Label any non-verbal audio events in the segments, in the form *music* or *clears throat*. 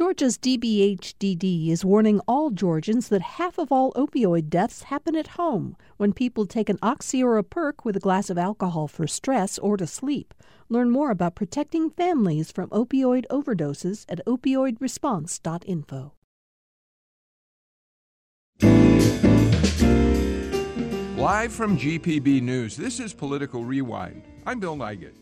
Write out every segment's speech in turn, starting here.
Georgia's DBHDD is warning all Georgians that half of all opioid deaths happen at home when people take an oxy or a perk with a glass of alcohol for stress or to sleep. Learn more about protecting families from opioid overdoses at opioidresponse.info. Live from GPB News, this is Political Rewind. I'm Bill Nigut.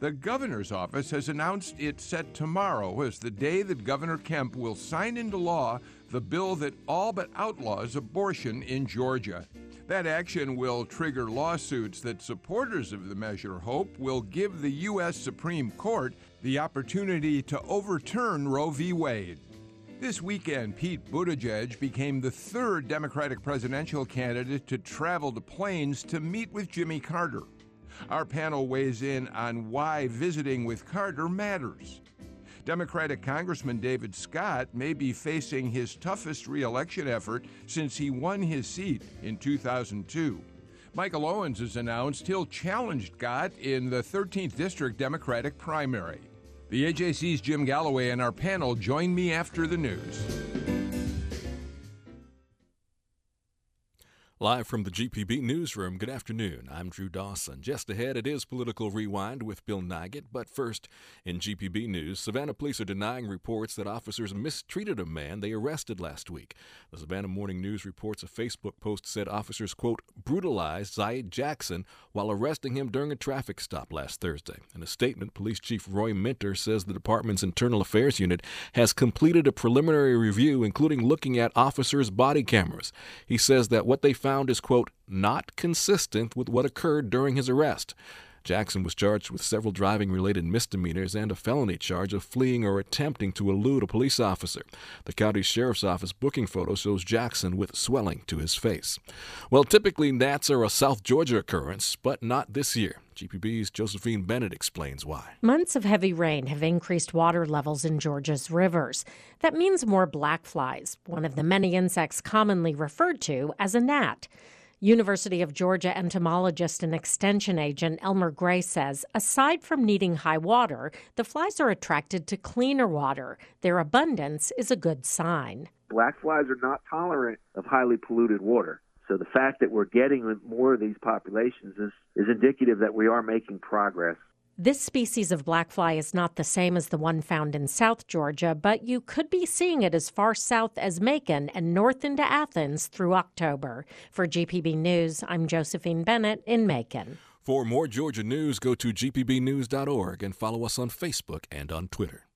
The governor's office has announced it set tomorrow as the day that Governor Kemp will sign into law the bill that all but outlaws abortion in Georgia. That action will trigger lawsuits that supporters of the measure hope will give the U.S. Supreme Court the opportunity to overturn Roe v. Wade. This weekend, Pete Buttigieg became the third Democratic presidential candidate to travel to Plains to meet with Jimmy Carter. Our panel weighs in on why visiting with Carter matters. Democratic Congressman David Scott may be facing his toughest reelection effort since he won his seat in 2002. Michael Owens has announced he'll challenge Scott in the 13th District Democratic primary. The AJC's Jim Galloway and our panel join me after the news. Live from the GPB newsroom, good afternoon. I'm Drew Dawson. Just ahead, it is Political Rewind with Bill Nigut. But first, in GPB news, Savannah police are denying reports that officers mistreated a man they arrested last week. The Savannah Morning News reports a Facebook post said officers, quote, brutalized Zaid Jackson while arresting him during a traffic stop last Thursday. In a statement, Police Chief Roy Minter says the department's Internal Affairs Unit has completed a preliminary review, including looking at officers' body cameras. He says that what they found found is, quote, not consistent with what occurred during his arrest. Jackson was charged with several driving related misdemeanors and a felony charge of fleeing or attempting to elude a police officer. The county sheriff's office booking photo shows Jackson with swelling to his face. Well, typically gnats are a South Georgia occurrence, but not this year. GPB's Josephine Bennett explains why. Months of heavy rain have increased water levels in Georgia's rivers. That means more black flies, one of the many insects commonly referred to as a gnat. University of Georgia entomologist and extension agent Elmer Gray says aside from needing high water, the flies are attracted to cleaner water. Their abundance is a good sign. Black flies are not tolerant of highly polluted water. So the fact that we're getting more of these populations is, is indicative that we are making progress. This species of black fly is not the same as the one found in South Georgia, but you could be seeing it as far south as Macon and north into Athens through October. For GPB News, I'm Josephine Bennett in Macon. For more Georgia news, go to gpbnews.org and follow us on Facebook and on Twitter.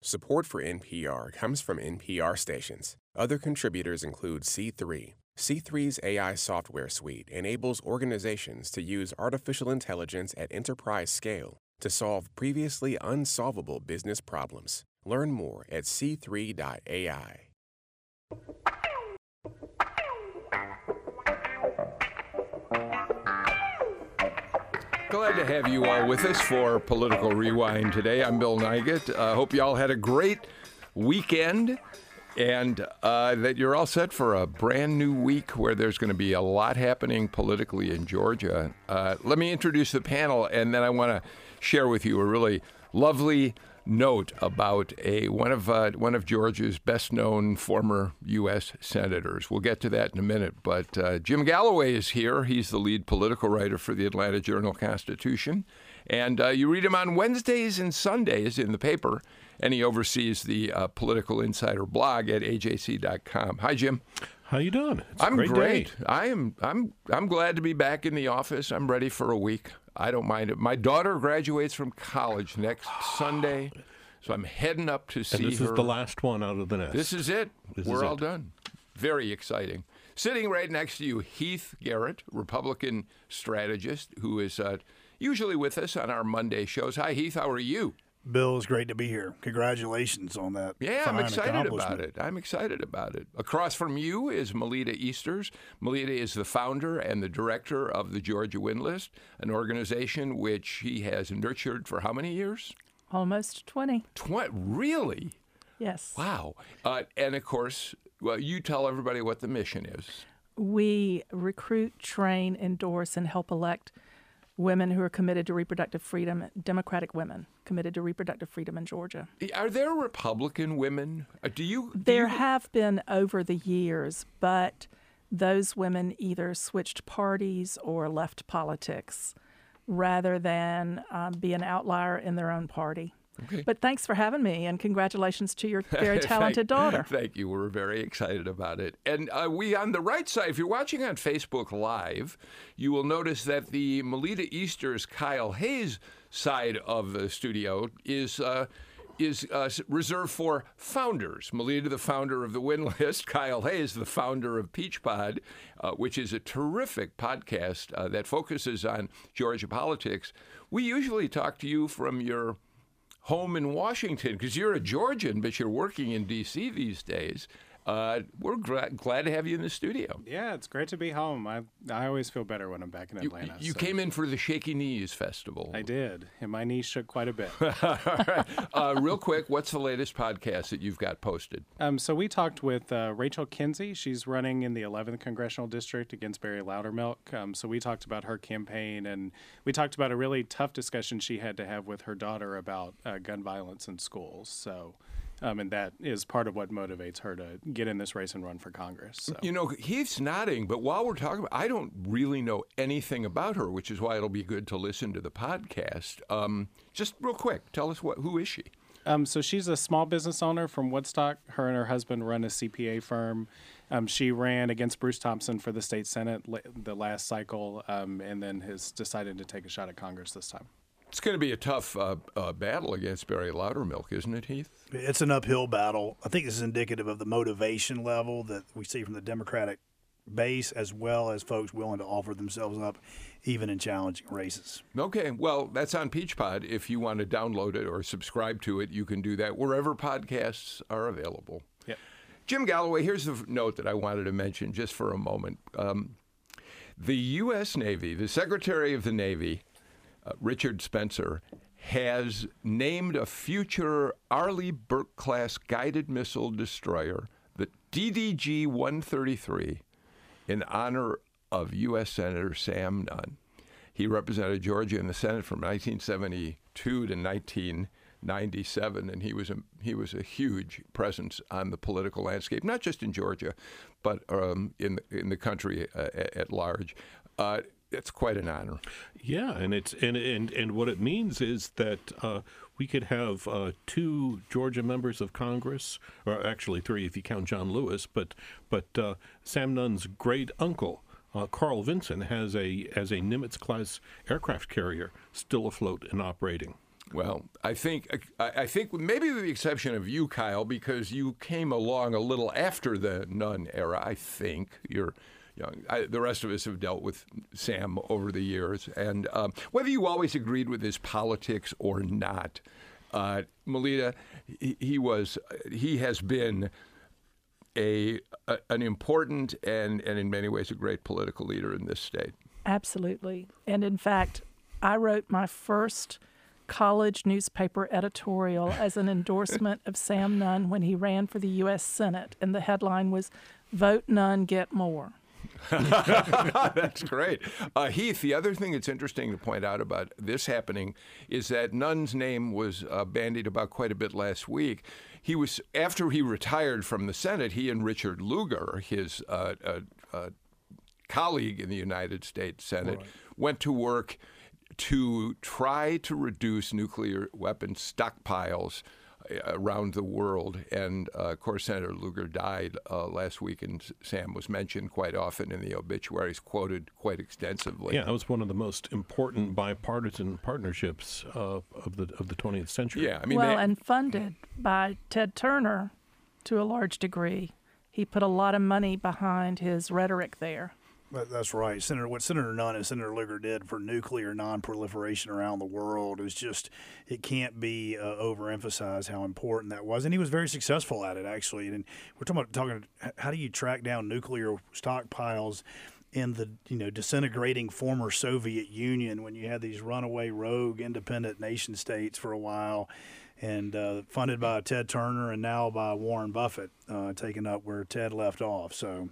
Support for NPR comes from NPR stations. Other contributors include C3 C3's AI software suite enables organizations to use artificial intelligence at enterprise scale to solve previously unsolvable business problems. Learn more at c3.ai. Glad to have you all with us for Political Rewind today. I'm Bill Nigut. I uh, hope you all had a great weekend and uh, that you're all set for a brand new week where there's going to be a lot happening politically in Georgia. Uh, let me introduce the panel, and then I want to share with you a really lovely note about a one of uh, one of Georgia's best known former U.S. senators. We'll get to that in a minute. But uh, Jim Galloway is here. He's the lead political writer for the Atlanta Journal Constitution, and uh, you read him on Wednesdays and Sundays in the paper and he oversees the uh, Political Insider blog at ajc.com. Hi, Jim. How you doing? It's I'm great. Day. I am. I'm. I'm glad to be back in the office. I'm ready for a week. I don't mind it. My daughter graduates from college next Sunday, so I'm heading up to see her. And this her. is the last one out of the nest. This is it. This We're is all it. done. Very exciting. Sitting right next to you, Heath Garrett, Republican strategist, who is uh, usually with us on our Monday shows. Hi, Heath. How are you? Bill, it's great to be here. Congratulations on that. Yeah, I'm excited about it. I'm excited about it. Across from you is Melita Easters. Melita is the founder and the director of the Georgia Win List, an organization which he has nurtured for how many years? Almost 20. 20 really? Yes. Wow. Uh, and of course, well, you tell everybody what the mission is. We recruit, train, endorse, and help elect women who are committed to reproductive freedom, Democratic women committed to reproductive freedom in Georgia. Are there Republican women? Uh, do you? Do there you... have been over the years, but those women either switched parties or left politics rather than um, be an outlier in their own party. Okay. But thanks for having me, and congratulations to your *laughs* very talented thank, daughter. Thank you. We're very excited about it. And uh, we, on the right side, if you're watching on Facebook Live, you will notice that the Melita Easter's Kyle Hayes side of the studio is. Uh, is uh, reserved for founders. Melita, the founder of the Win List, *laughs* Kyle Hayes, the founder of Peach Pod, uh, which is a terrific podcast uh, that focuses on Georgia politics. We usually talk to you from your home in Washington because you're a Georgian, but you're working in D.C. these days. Uh, we're gra- glad to have you in the studio. Yeah, it's great to be home. I I always feel better when I'm back in Atlanta. You, you so. came in for the Shaky Knees Festival. I did, and my knees shook quite a bit. *laughs* All right. Uh, real quick, what's the latest podcast that you've got posted? Um, so we talked with uh, Rachel Kinsey. She's running in the 11th congressional district against Barry Loudermilk. Um, so we talked about her campaign, and we talked about a really tough discussion she had to have with her daughter about uh, gun violence in schools. So. Um, and that is part of what motivates her to get in this race and run for Congress. So. You know, he's nodding, but while we're talking, about, I don't really know anything about her, which is why it'll be good to listen to the podcast. Um, just real quick, tell us what who is she? Um, so she's a small business owner from Woodstock. Her and her husband run a CPA firm. Um, she ran against Bruce Thompson for the state senate the last cycle, um, and then has decided to take a shot at Congress this time. It's going to be a tough uh, uh, battle against Barry Loudermilk, isn't it, Heath? It's an uphill battle. I think this is indicative of the motivation level that we see from the Democratic base, as well as folks willing to offer themselves up, even in challenging races. Okay, well, that's on PeachPod. If you want to download it or subscribe to it, you can do that wherever podcasts are available. Yep. Jim Galloway, here's the note that I wanted to mention just for a moment. Um, the U.S. Navy, the Secretary of the Navy, uh, Richard Spencer, has named a future Arleigh Burke class guided missile destroyer, the DDG 133, in honor of U.S. Senator Sam Nunn. He represented Georgia in the Senate from 1972 to 1997, and he was a, he was a huge presence on the political landscape, not just in Georgia, but um, in, in the country uh, at large. Uh, it's quite an honor. Yeah, and it's and and, and what it means is that uh, we could have uh, two Georgia members of Congress, or actually three if you count John Lewis, but but uh, Sam Nunn's great uncle. Uh, Carl Vinson has a as a Nimitz class aircraft carrier still afloat and operating. Well, I think I think maybe with the exception of you, Kyle, because you came along a little after the Nunn era. I think you're young. I, the rest of us have dealt with Sam over the years, and um, whether you always agreed with his politics or not, uh, Melita, he, he, was he has been a, a, an important and and in many ways a great political leader in this state. Absolutely, and in fact, I wrote my first college newspaper editorial *laughs* as an endorsement of Sam Nunn when he ran for the U.S. Senate, and the headline was "Vote Nunn, Get More." *laughs* that's great. Uh, Heath, the other thing that's interesting to point out about this happening is that Nunn's name was uh, bandied about quite a bit last week. He was after he retired from the Senate. He and Richard Lugar, his uh, uh, uh colleague in the United States Senate, right. went to work to try to reduce nuclear weapon stockpiles around the world. And uh, of course, Senator Lugar died uh, last week, and Sam was mentioned quite often in the obituaries, quoted quite extensively. Yeah, that was one of the most important bipartisan partnerships uh, of the of the 20th century. Yeah, I mean, well, they, and funded by Ted Turner to a large degree. He put a lot of money behind his rhetoric there. That's right. Senator, what Senator Nunn and Senator Lugar did for nuclear nonproliferation around the world is just, it can't be uh, overemphasized how important that was. And he was very successful at it, actually. And we're talking about talking, how do you track down nuclear stockpiles in the you know disintegrating former Soviet Union when you had these runaway rogue independent nation states for a while, and uh, funded by Ted Turner and now by Warren Buffett, uh, taking up where Ted left off. So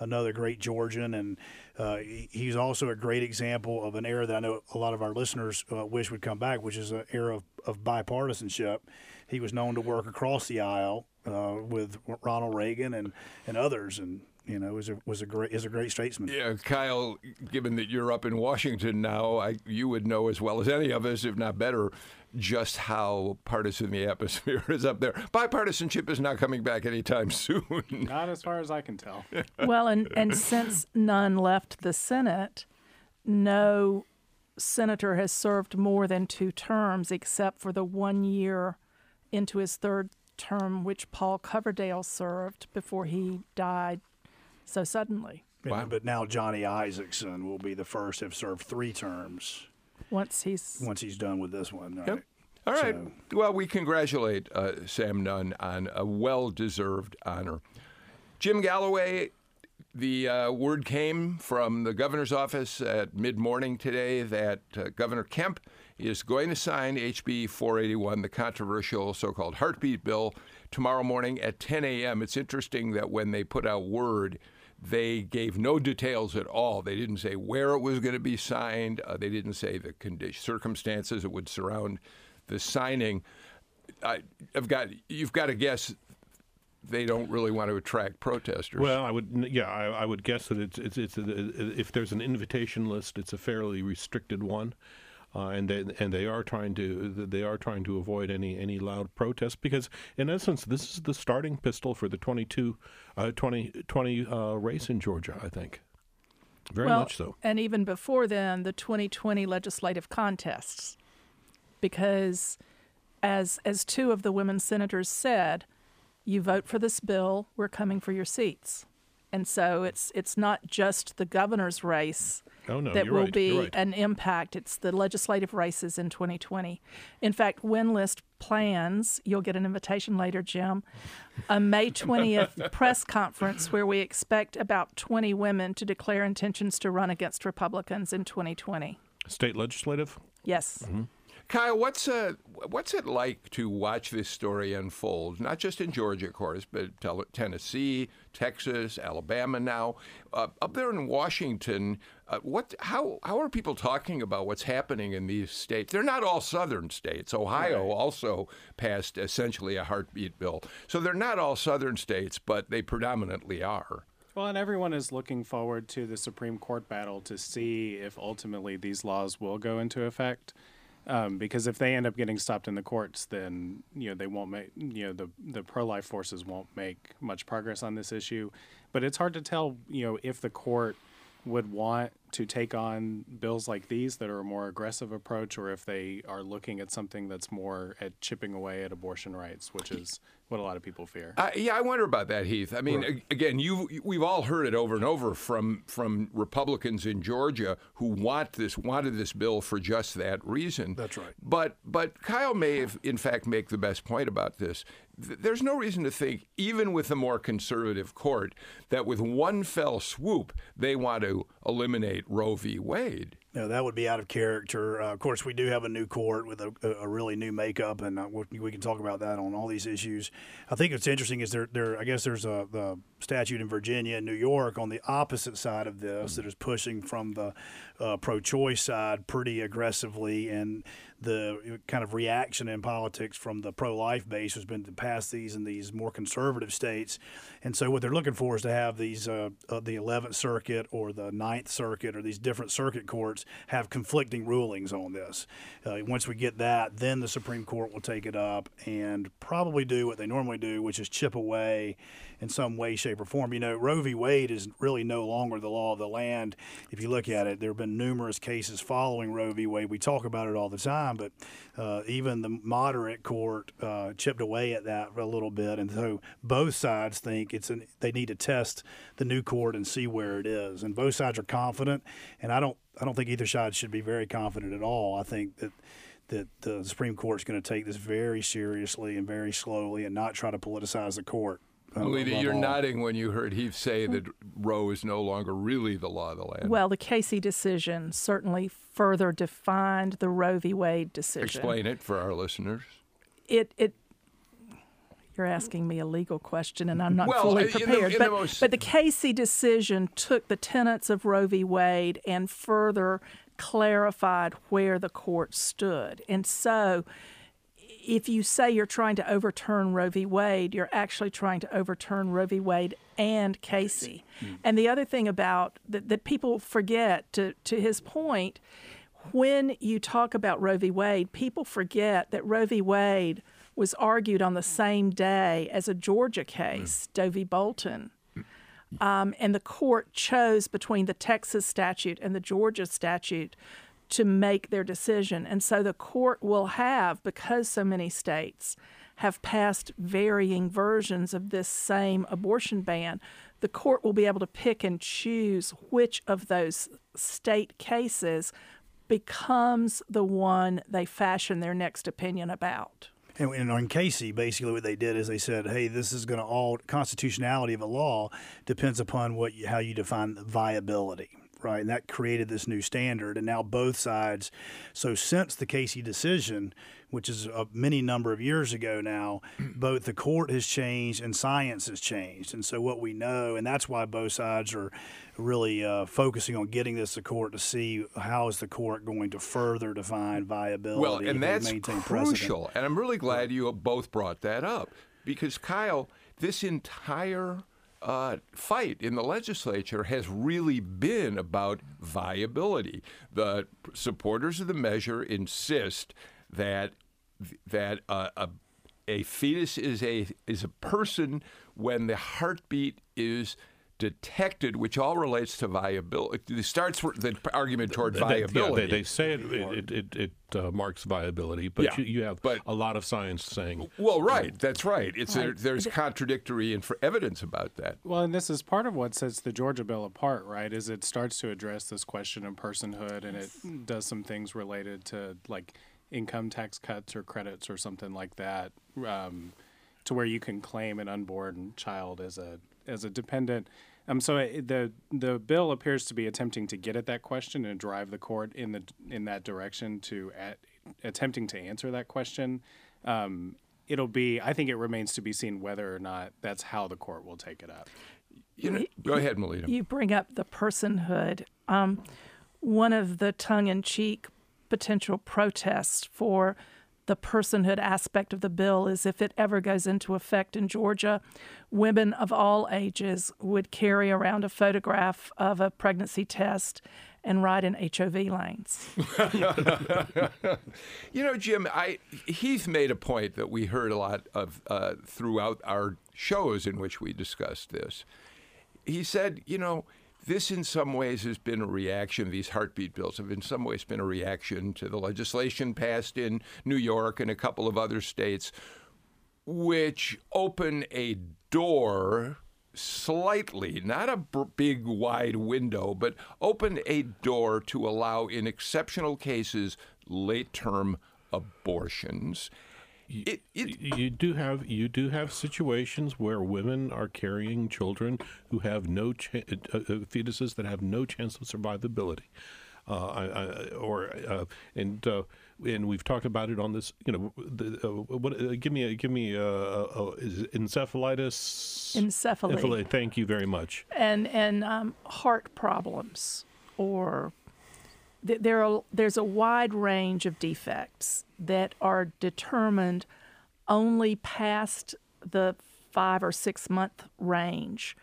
another great Georgian, and uh, he's also a great example of an era that I know a lot of our listeners uh, wish would come back, which is an era of, of bipartisanship. He was known to work across the aisle uh, with Ronald Reagan and, and others, and you know, was a was a great is a great statesman. Yeah, Kyle. Given that you're up in Washington now, I, you would know as well as any of us, if not better, just how partisan the atmosphere *laughs* is up there. Bipartisanship is not coming back anytime *laughs* soon. Not as far as I can tell. *laughs* well, and and since Nunn left the Senate, no senator has served more than two terms, except for the one year into his third term, which Paul Coverdell served before he died so suddenly. Wow. But now Johnny Isakson will be the first to have served three terms. Once he's once he's done with this one. Right? Yep. All right. So, well, we congratulate uh, Sam Nunn on a well-deserved honor. Jim Galloway, the uh, word came from the governor's office at mid-morning today that uh, Governor Kemp is going to sign HB 481, the controversial so-called heartbeat bill, tomorrow morning at 10 a.m. It's interesting that when they put out word they gave no details at all. They didn't say where it was going to be signed. Uh, they didn't say the condi- circumstances that would surround the signing. I, have got you've got to guess they don't really want to attract protesters. Well, I would, yeah, I, I would guess that it's it's, it's a, if there's an invitation list, it's a fairly restricted one uh, and they and they are trying to they are trying to avoid any any loud protests because in essence this is the starting pistol for the 22 uh, 2020 uh, race in Georgia I think. Very well, much so. and even before then the 2020 legislative contests. Because as as two of the women senators said you vote for this bill we're coming for your seats and so it's it's not just the governor's race oh, no, that will right, be right. an impact. It's the legislative races in 2020. In fact, WinList plans, you'll get an invitation later, Jim, a May *laughs* 20th press conference where we expect about 20 women to declare intentions to run against Republicans in 2020. State legislative? Yes. Mm-hmm. Kyle, what's uh, what's it like to watch this story unfold? Not just in Georgia, of course, but Tennessee, Texas, Alabama. Now, uh, up there in Washington, uh, what? How how are people talking about what's happening in these states? They're not all southern states. Ohio right. also passed essentially a heartbeat bill, so they're not all southern states, but they predominantly are. Well, and everyone is looking forward to the Supreme Court battle to see if ultimately these laws will go into effect. Um, because if they end up getting stopped in the courts, then you know they won't make you know the the pro life forces won't make much progress on this issue. But it's hard to tell you know if the court would want to take on bills like these that are a more aggressive approach, or if they are looking at something that's more at chipping away at abortion rights, which is what a lot of people fear. Uh, yeah, I wonder about that, Heath. I mean, again, you we've all heard it over and over from from Republicans in Georgia who want this wanted this bill for just that reason. That's right. But but Kyle may, have, in fact, make the best point about this. There's no reason to think, even with a more conservative court, that with one fell swoop they want to eliminate Roe v. Wade know, that would be out of character. Uh, of course, we do have a new court with a, a really new makeup, and uh, we can talk about that on all these issues. I think what's interesting is there, there I guess there's a statute in Virginia and New York on the opposite side of this that is pushing from the uh, pro-choice side pretty aggressively, and the kind of reaction in politics from the pro-life base has been to pass these in these more conservative states, and so what they're looking for is to have these uh, uh, the 11th Circuit or the 9th Circuit or these different circuit courts have conflicting rulings on this. Uh, once we get that, then the Supreme Court will take it up and probably do what they normally do, which is chip away in some way, shape, or form. You know, Roe v. Wade is really no longer the law of the land. If you look at it, there have been numerous cases following Roe v. Wade. We talk about it all the time, but uh, even the moderate court uh, chipped away at that a little bit, and so both sides think it's an, they need to test the new court and see where it is, and both sides are confident. And I don't I don't think either side should be very confident at all. I think that that the Supreme Court is going to take this very seriously and very slowly and not try to politicize the court. Lita, you're all. nodding when you heard Heath say that Roe is no longer really the law of the land. Well, the Casey decision certainly further defined the Roe v. Wade decision. Explain it for our listeners. It it you're asking me a legal question, and I'm not Well, fully prepared. the but, most- but the Casey decision took the tenets of Roe v. Wade and further clarified where the court stood. And so, if you say you're trying to overturn Roe v. Wade, you're actually trying to overturn Roe v. Wade and Casey. And the other thing about that, that people forget, to, to his point, when you talk about Roe v. Wade, people forget that Roe v. Wade was argued on the same day as a Georgia case, Doe v. Bolton. Um, and the court chose between the Texas statute and the Georgia statute to make their decision. And so the court will have, because so many states have passed varying versions of this same abortion ban, the court will be able to pick and choose which of those state cases becomes the one they fashion their next opinion about. And, on Casey, basically what they did is they said, "Hey, this is going to all constitutionality of a law depends upon what you, how you define viability." Right, and that created this new standard, and now both sides. So since the Casey decision, which is a many number of years ago now, *clears throat* both the court has changed and science has changed, and so what we know, and that's why both sides are really uh, focusing on getting this to court to see how is the court going to further define viability Well, and that's maintain precedent. crucial. And I'm really glad you both brought that up because, Kyle, this entire uh, fight in the legislature has really been about viability. The supporters of the measure insist that that uh, a a fetus is a is a person when the heartbeat is detected, which all relates to viability. It starts with the argument toward They- they- yeah, viability. they, they say it it, it, it uh, marks viability, but Yeah, you, you have but- a lot of science saying Well, right. That's right. It's there, there's contradictory inf- evidence about that. Well, and this is part of what sets the Georgia bill apart, right? Is it starts to address this question of personhood, and it does some things related to like income tax cuts or credits or something like that, um, to where you can claim an unborn child as a as a dependent. Um, so it, the the bill appears to be attempting to get at that question and drive the court in the in that direction to at, attempting to answer that question. Um, it'll be. I think it remains to be seen whether or not that's how the court will take it up. You know, go ahead, Melita. You bring up the personhood. Um, one of the tongue in cheek potential protests for the personhood aspect of the bill is if it ever goes into effect in Georgia, women of all ages would carry around a photograph of a pregnancy test and ride in HOV lanes. *laughs* You know, Jim, I Heath made a point that we heard a lot of uh, throughout our shows in which we discussed this. He said, you know, this in some ways has been a reaction. These heartbeat bills have in some ways been a reaction to the legislation passed in New York and a couple of other states, which open a door slightly, not a b- big wide window, but open a door to allow, in exceptional cases, late term abortions. It, it, you do have you do have situations where women are carrying children who have no ch- uh, uh, fetuses that have no chance of survivability, uh, I, I, or uh, and uh, and we've talked about it on this. You know, the, uh, what? Uh, give me a give me a, a, a is it encephalitis. Encephaly. Encephali- Thank you very much. and and um, heart problems or th- there are, there's a wide range of defects that are determined only past the five or six month range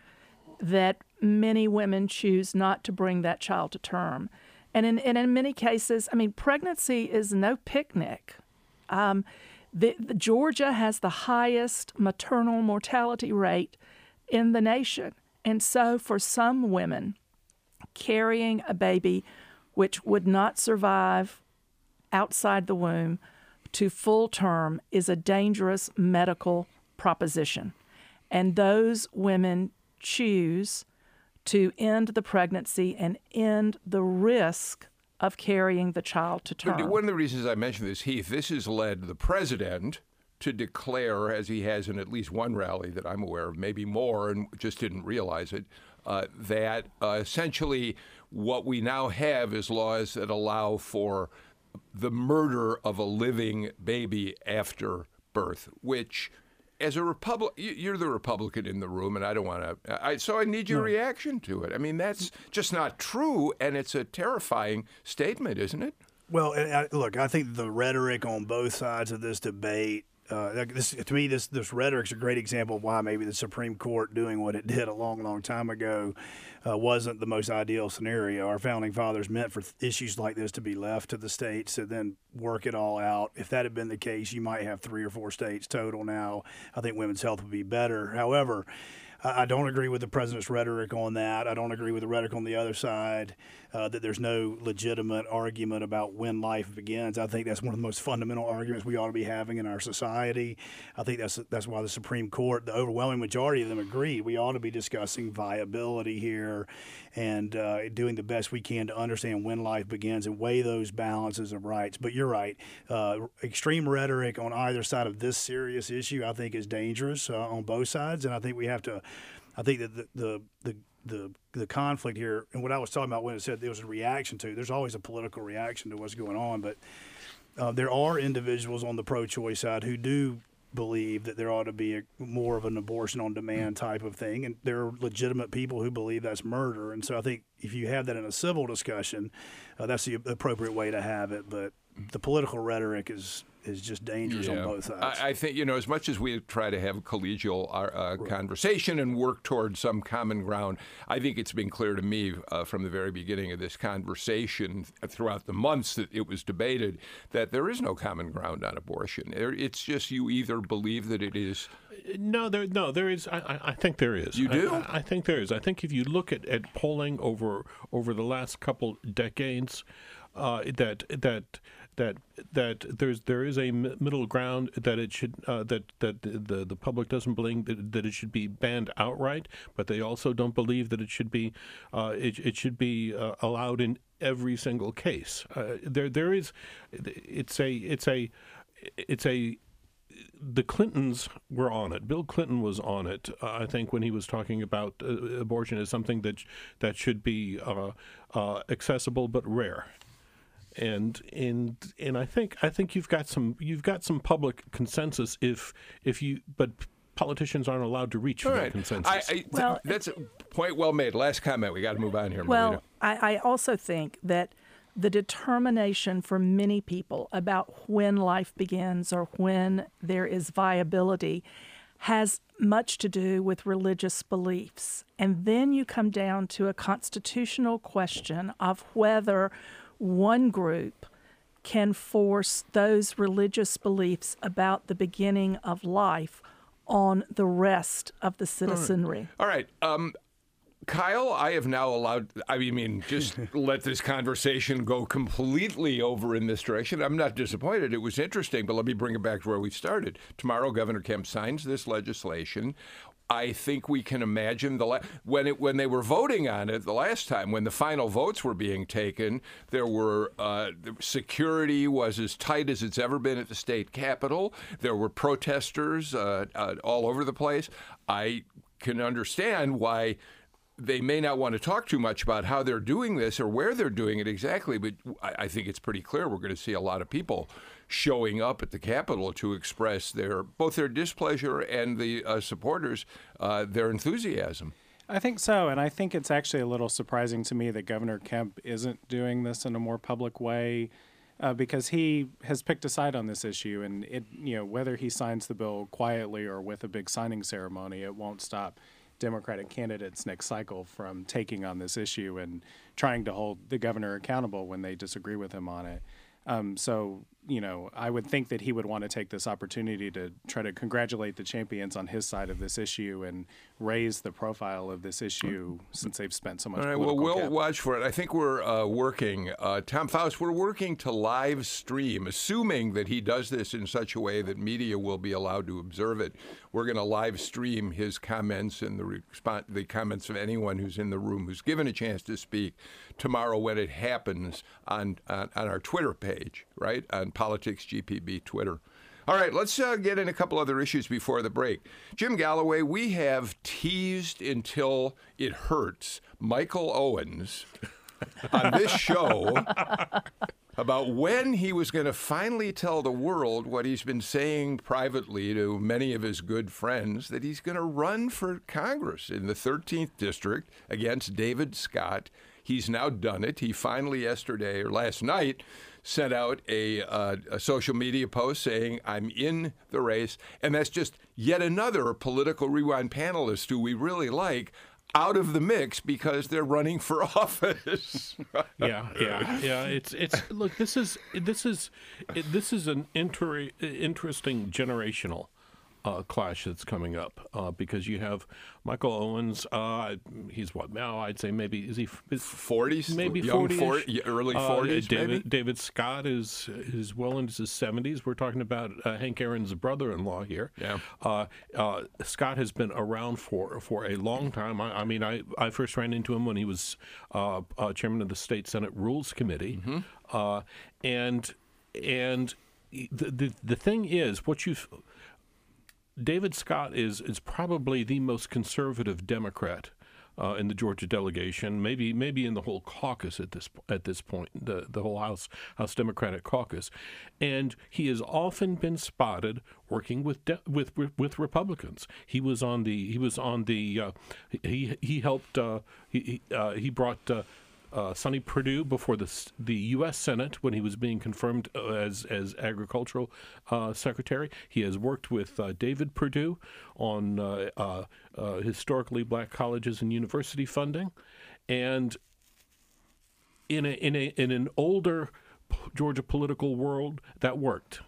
that many women choose not to bring that child to term. And in, and in many cases, I mean, pregnancy is no picnic. Um, the, the Georgia has the highest maternal mortality rate in the nation. And so, for some women, carrying a baby which would not survive outside the womb to full term is a dangerous medical proposition. And those women choose to end the pregnancy and end the risk of carrying the child to term. one of the reasons I mentioned this, Heath, this has led the president to declare, as he has in at least one rally that I'm aware of, maybe more, and just didn't realize it, uh, that uh, essentially what we now have is laws that allow for the murder of a living baby after birth, which as a Republic, you're the Republican in the room, and I don't want to. I, so I need your no. reaction to it. I mean, that's just not true, and it's a terrifying statement, isn't it? Well, I, uh, look, I think the rhetoric on both sides of this debate uh, this, to me, this this rhetoric is a great example of why maybe the Supreme Court doing what it *laughs* did a long, long time ago uh, wasn't the most ideal scenario. Our founding fathers meant for issues like this to be left to the states to then work it all out. If that had been the case, you might have three or four states total now. I think women's health would be better. However, I don't agree with the president's rhetoric on that. I don't agree with the rhetoric on the other side uh, that there's no legitimate argument about when life begins. I think that's one of the most fundamental arguments we ought to be having in our society. I think that's that's why the Supreme Court, the overwhelming majority of them, agree, we ought to be discussing viability here and uh, doing the best we can to understand when life begins and weigh those balances of rights. But you're right, uh, extreme rhetoric on either side of this serious issue, I think, is dangerous uh, on both sides, and I think we have to. I think that the, the, the the the conflict here and what I was talking about when it said there was a reaction to. There's always a political reaction to what's going on, but uh, there are individuals on the pro-choice side who do believe that there ought to be a, more of an abortion on demand type of thing, and there are legitimate people who believe that's murder. And so I think if you have that in a civil discussion, uh, that's the appropriate way to have it. But the political rhetoric is is just dangerous yeah. on both sides. I, I, think you know as much as we try to have a collegial uh, uh, right. conversation and work towards some common ground. I think it's been clear to me uh, from the very beginning of this conversation throughout the months that it was debated that there is no common ground on abortion. It's just you either believe that it is. No, there, no, there is. I, I think there is. You do? I, I think there is. I think if you look at, at polling over over the last couple decades, uh, that that that that there's there is a middle ground that it should uh, that that the the public doesn't believe that, that it should be banned outright, but they also don't believe that it should be uh, it, it should be uh, allowed in every single case. Uh, there there is it's a it's a it's a the Clintons were on it. Bill Clinton was on it. Uh, I think when he was talking about uh, abortion as something that that should be uh, uh, accessible but rare and and and I think I think you've got some you've got some public consensus if if you but politicians aren't allowed to reach for that consensus. I, I, well, that's a point well made. Last comment. We got to move on here. Well, I, I also think that the determination for many people about when life begins or when there is viability has much to do with religious beliefs. And then you come down to a constitutional question of whether one group can force those religious beliefs about the beginning of life on the rest of the citizenry. All right. Um, Kyle, I have now allowed, I mean, just *laughs* let this conversation go completely over in this direction. I'm not disappointed. It was interesting, but let me bring it back to where we started. Tomorrow, Governor Kemp signs this legislation. I think we can imagine the la- when it when they were voting on it the last time when the final votes were being taken there were uh, security was as tight as it's ever been at the state capitol. There were protesters uh, uh, all over the place. I can understand why they may not want to talk too much about how they're doing this or where they're doing it exactly but I, I think it's pretty clear we're going to see a lot of people showing up at the Capitol to express their both their displeasure and the uh, supporters uh, their enthusiasm. I think so, and I think it's actually a little surprising to me that Governor Kemp isn't doing this in a more public way. Uh, because he has picked a side on this issue, and it, you know, whether he signs the bill quietly or with a big signing ceremony, it won't stop Democratic candidates next cycle from taking on this issue and trying to hold the governor accountable when they disagree with him on it. Um, so you know, I would think that he would want to take this opportunity to try to congratulate the champions on his side of this issue and raise the profile of this issue since they've spent so much. All right, well, we'll cap. watch for it. I think we're uh, working, uh, Tom Faust, we're working to live stream, assuming that he does this in such a way that media will be allowed to observe it. We're going to live stream his comments and the response, the comments of anyone who's in the room who's given a chance to speak tomorrow when it happens on on, on our Twitter page, right on Politics GPB Twitter. All right, let's uh, get in a couple other issues before the break. Jim Galloway, we have teased until it hurts Michael Owens on this *laughs* show about when he was going to finally tell the world what he's been saying privately to many of his good friends that he's going to run for Congress in the 13th district against David Scott. He's now done it. He finally, yesterday or last night, sent out a, uh, a, social media post saying, I'm in the race. And that's just yet another political rewind panelist who we really like out of the mix because they're running for *laughs* office. yeah, yeah, yeah. It's it's look. This is this is this is an inter- interesting generational uh, clash that's coming up uh, because you have Michael Owens. Uh, he's what now? I'd say maybe is he forties? Maybe forties, early uh, forties. David, David Scott is is well into his seventies. We're talking about uh, Hank Aaron's brother-in-law here. Yeah. Uh, Scott has been around for for a long time. I, I, mean, I I first ran into him when he was chairman of the state Senate Rules Committee, mm-hmm. and and the, the the thing is what you David Scott is is probably the most conservative Democrat uh, in the Georgia delegation, maybe maybe in the whole caucus at this at this point, the the whole House House Democratic caucus, and he has often been spotted working with de- with, with, Republicans. He was on the he was on the uh, he he helped uh, he he, uh, he brought uh, Sonny Perdue before the the U.S. Senate when he was being confirmed uh, as as agricultural uh, secretary. He has worked with uh, David Perdue on uh, uh, historically black colleges and university funding, and in a in a in an older Georgia political world that worked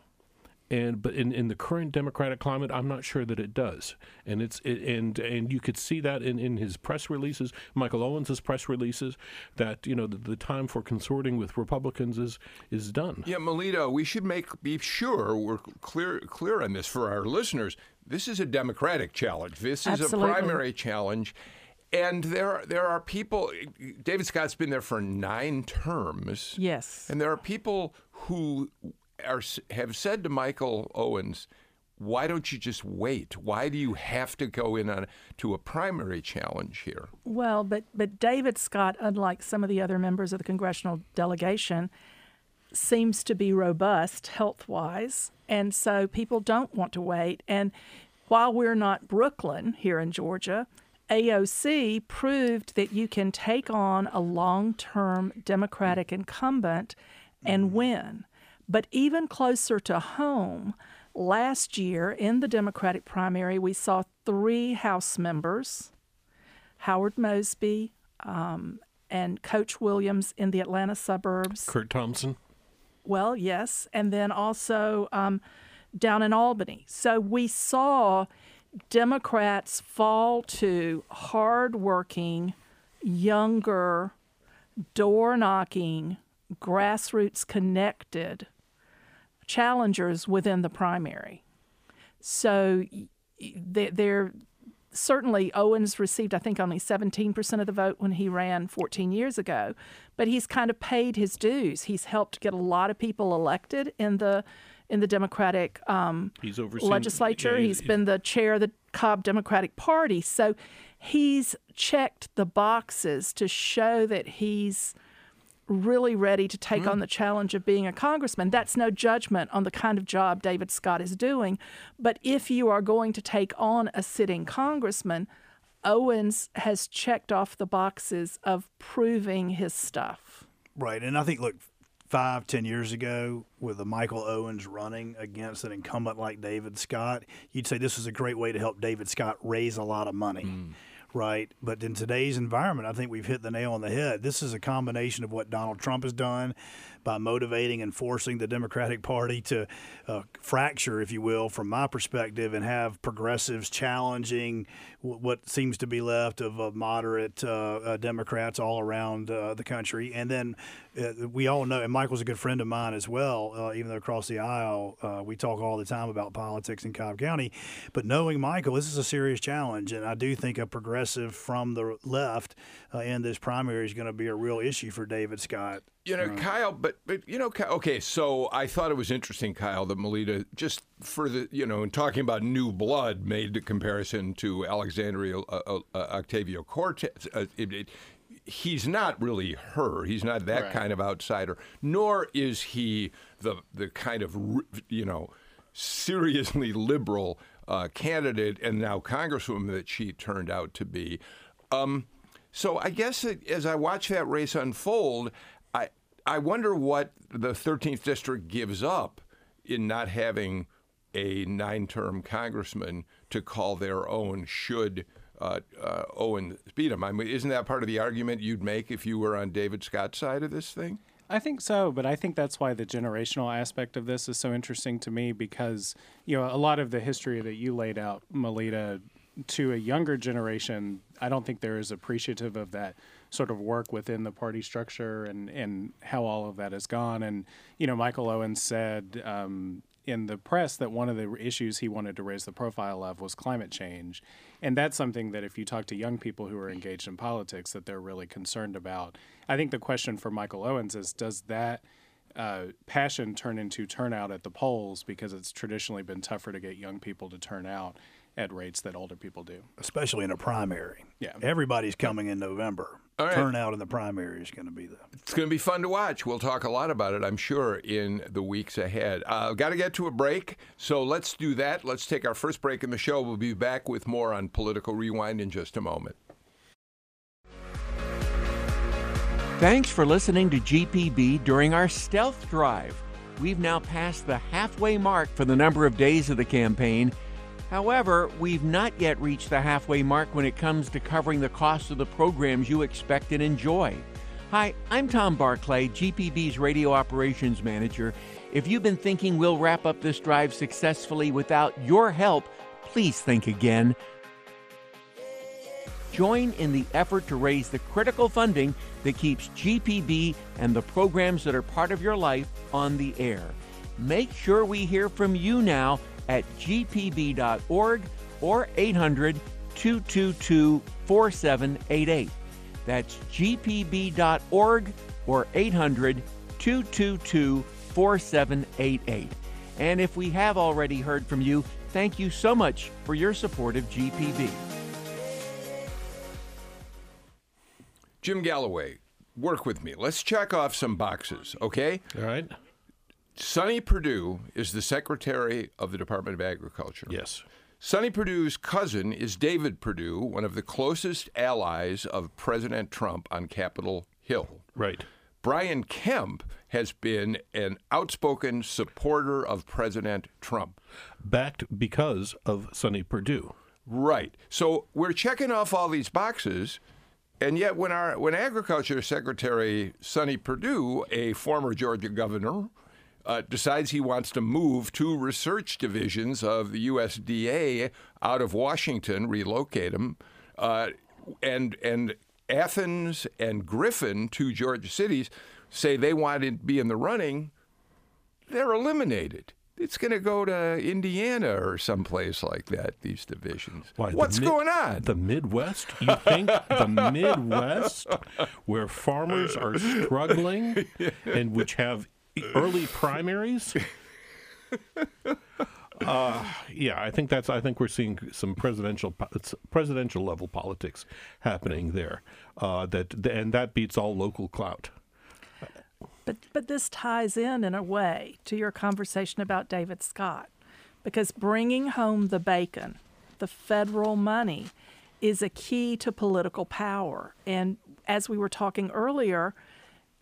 and but in, in the current democratic climate i'm not sure that it does and it's it, and and you could see that in, in his press releases michael owens's press releases that you know the, the time for consorting with republicans is is done yeah Melita we should make be sure we're clear clear on this for our listeners this is a democratic challenge this is Absolutely. a primary challenge and there, there are people. David Scott's been there for nine terms. Yes. And there are people who are have said to Michael Owens, why don't you just wait? Why do you have to go in on to a primary challenge here? Well, but but David Scott, unlike some of the other members of the congressional delegation, seems to be robust health wise, and so people don't want to wait. And while we're not Brooklyn here in Georgia, AOC proved that you can take on a long term Democratic incumbent and mm-hmm. win. But even closer to home, last year in the Democratic primary, we saw three House members Howard Mosby um, and Coach Williams in the Atlanta suburbs. Kurt Thompson. Well, yes. And then also um, down in Albany. So we saw Democrats fall to hardworking, younger, door knocking, grassroots connected challengers within the primary. So they're certainly Owens received, I think, only 17% of the vote when he ran 14 years ago, but he's kind of paid his dues. He's helped get a lot of people elected in the in the Democratic um, he's overseen, legislature. Yeah, he's, he's been the chair of the Cobb Democratic Party, so he's checked the boxes to show that he's really ready to take mm. on the challenge of being a congressman. That's no judgment on the kind of job David Scott is doing. But if you are going to take on a sitting congressman, Owens has checked off the boxes of proving his stuff. Right. And I think, look, five, ten years ago, with a Michael Owens running against an incumbent like David Scott, you'd say this is a great way to help David Scott raise a lot of money. Mm right? But in today's environment, I think we've hit the nail on the head. This is a combination of what Donald Trump has done by motivating and forcing the Democratic Party to uh, fracture, if you will, from my perspective, and have progressives challenging w- what seems to be left of uh, moderate uh, uh Democrats all around uh, the country. And then uh, we all know, and Michael's a good friend of mine as well, even though across the aisle we talk all the time about politics in Cobb County. But knowing Michael, this is a serious challenge, and I do think a progressive from the left in this primary is going to be a real issue for David Scott. You know, right. Kyle, but but you know, okay. So I thought it was interesting, Kyle, that Melita just for the you know, in talking about new blood, made the comparison to Alexandria uh, uh, uh Octavio Cortez. Uh, it, it, he's not really her. He's not that Right. kind of outsider. Nor is he the the kind of you know seriously liberal uh, candidate and now congresswoman that she turned out to be. Um, so I guess that as I watch that race unfold, I I wonder what the 13th district gives up in not having a nine-term congressman to call their own should uh, uh, Owen beat him. I mean, isn't that part of the argument you'd make if you were on David Scott's side of this thing? I think so, but I think that's why the generational aspect of this is so interesting to me because you know a lot of the history that you laid out, Melita, to a younger generation, I don't think they're as appreciative of that sort of work within the party structure and and how all of that has gone. And you know, Michael Owens said um, in the press that one of the issues he wanted to raise the profile of was climate change, and that's something that if you talk to young people who are engaged in politics, that they're really concerned about. I think the question for Michael Owens is, does that uh, passion turn into turnout at the polls because it's traditionally been tougher to get young people to turn out at rates that older people do. especially in a primary. Yeah. Everybody's coming in November. All right. Turnout in the primary is going to be the. It's going to be fun to watch. We'll talk a lot about it, I'm sure, in the weeks ahead. Uh, Got to get to a break, so let's do that. Let's take our first break in the show. We'll be back with more on Political Rewind in just a moment. Thanks for listening to GPB during our stealth drive. We've now passed the halfway mark for the number of days of the campaign. However, we've not yet reached the halfway mark when it comes to covering the cost of the programs you expect and enjoy. Hi, I'm Tom Barclay, GPB's radio operations manager. If you've been thinking we'll wrap up this drive successfully without your help, please think again. Join in the effort to raise the critical funding that keeps GPB and the programs that are part of your life on the air. Make sure we hear from you now at gpb.org or 800 222 4788. That's gpb.org or 800 222 4788. And if we have already heard from you, thank you so much for your support of GPB. Jim Galloway, work with me. Let's check off some boxes, okay? All right. Sonny Perdue is the Secretary of the Department of Agriculture. Yes. Sonny Perdue's cousin is David Perdue, one of the closest allies of President Trump on Capitol Hill. Right. Brian Kemp has been an outspoken supporter of President Trump. Backed because of Sonny Perdue. Right. So we're checking off all these boxes, and yet when our when Agriculture Secretary Sonny Perdue, a former Georgia governor, uh, decides he wants to move two research divisions of the USDA out of Washington, relocate them, uh, and and Athens and Griffin, two Georgia cities, say they want to be in the running. They're eliminated. It's going to go to Indiana or someplace like that. These divisions. Why, What's mid- going on? The Midwest? You think the Midwest, where farmers are struggling *laughs* and which have early primaries? *laughs* Uh, yeah, I think that's. I think we're seeing some presidential presidential level politics happening there. Uh, that and that beats all local clout. But but this ties in in a way to your conversation about David Scott, because bringing home the bacon, the federal money, is a key to political power. And as we were talking earlier,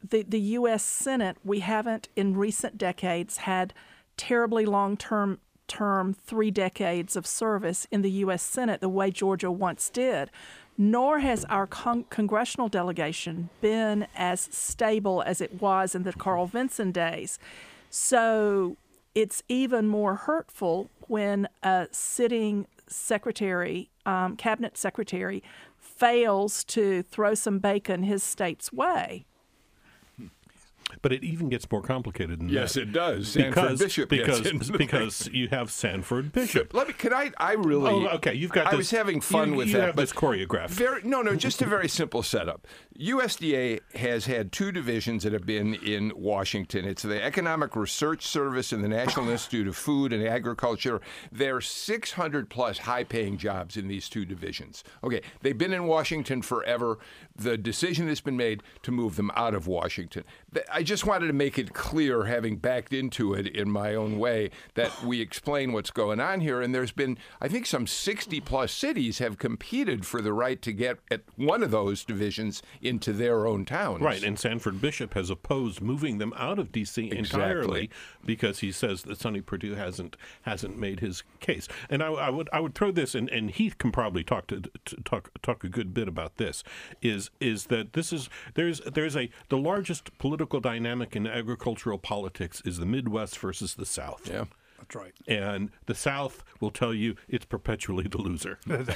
the the U.S. Senate we haven't in recent decades had terribly long term term three decades of service in the U.S. Senate the way Georgia once did nor has our con- congressional delegation been as stable as it was in the Carl Vinson days. So it's even more hurtful when a sitting secretary, um, cabinet secretary, fails to throw some bacon his state's way. But it even gets more complicated than Yes, that. it does. Sanford because, Bishop because, because you have Sanford Bishop. Let me. Can I? I really. Oh, okay. You've got. I this, was having fun you, with you that. have but this choreographed. Very no, no. Just a very simple setup. USDA has had two divisions that have been in Washington. It's the Economic Research Service and the National Institute of Food and Agriculture. There are 600 plus high-paying jobs in these two divisions. Okay, they've been in Washington forever. The decision has been made to move them out of Washington. I just wanted to make it clear, having backed into it in my own way, that *sighs* we explain what's going on here. And there's been, I think, some 60 plus cities have competed for the right to get at one of those divisions into their own towns. Right, and Sanford Bishop has opposed moving them out of D.C. entirely because he says that Sonny Perdue hasn't hasn't made his case. And I, I would I would throw this, and, and Heath can probably talk to, to talk talk a good bit about this. Is is that this is there's there's a the largest political dynamic in agricultural politics is the Midwest versus the South. Yeah. That's right. And the South will tell you it's perpetually the loser. *laughs* Look,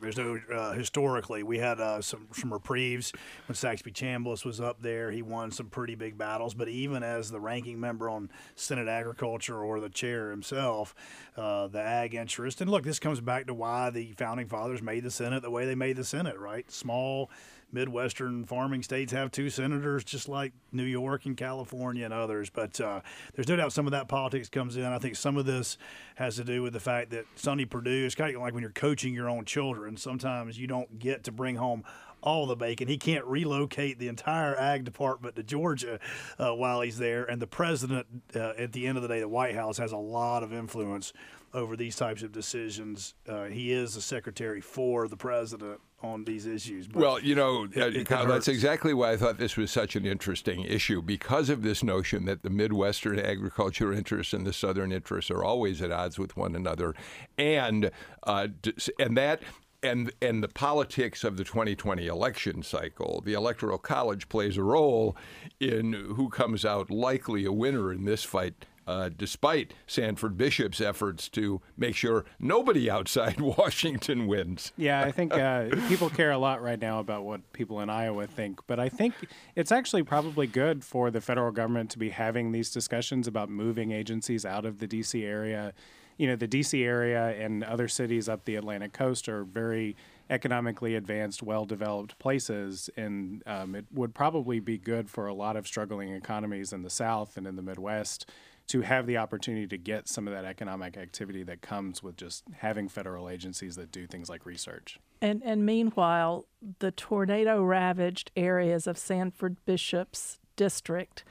there's no uh, historically. We had uh, some some reprieves when Saxby Chambliss was up there. He won some pretty big battles. But even as the ranking member on Senate Agriculture or the chair himself, uh, the ag interest. And look, this comes back to why the founding fathers made the Senate the way they made the Senate. Right, small. Midwestern farming states have two senators, just like New York and California and others. But uh, there's no doubt some of that politics comes in. I think some of this has to do with the fact that Sonny Perdue is kind of like when you're coaching your own children. Sometimes you don't get to bring home all the bacon. He can't relocate the entire ag department to Georgia uh, while he's there. And the president, uh, at the end of the day, the White House has a lot of influence over these types of decisions. Uh, he is the secretary for the president on these issues. But well, you know, it, it, Kyle, that's exactly why I thought this was such an interesting issue because of this notion that the Midwestern agriculture interests and the Southern interests are always at odds with one another, and uh, and that and and the politics of the 2020 election cycle, the electoral college plays a role in who comes out likely a winner in this fight. Uh, despite Sanford Bishop's efforts to make sure nobody outside *laughs* Washington wins. Yeah, I think uh, people care a lot right now about what people in Iowa think, but I think it's actually probably good for the federal government to be having these discussions about moving agencies out of the D.C. area you know, the DC area and other cities up the Atlantic coast are very economically advanced, well developed places. And um, it would probably be good for a lot of struggling economies in the South and in the Midwest to have the opportunity to get some of that economic activity that comes with just having federal agencies that do things like research. And, and meanwhile, the tornado ravaged areas of Sanford Bishop's district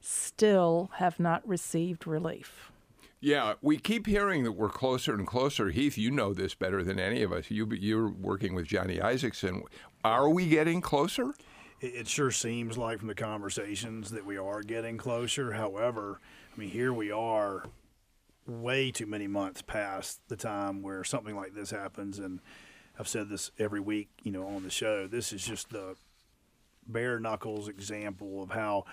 still have not received relief. Yeah, we keep hearing that we're closer and closer. Heath, you know this better than any of us. You, you're working with Johnny Isakson. Are we getting closer? It sure seems like from the conversations that we are getting closer. However, I mean, here we are way too many months past the time where something like this happens. And I've said this every week, you know, on the show. This is just the bare knuckles example of how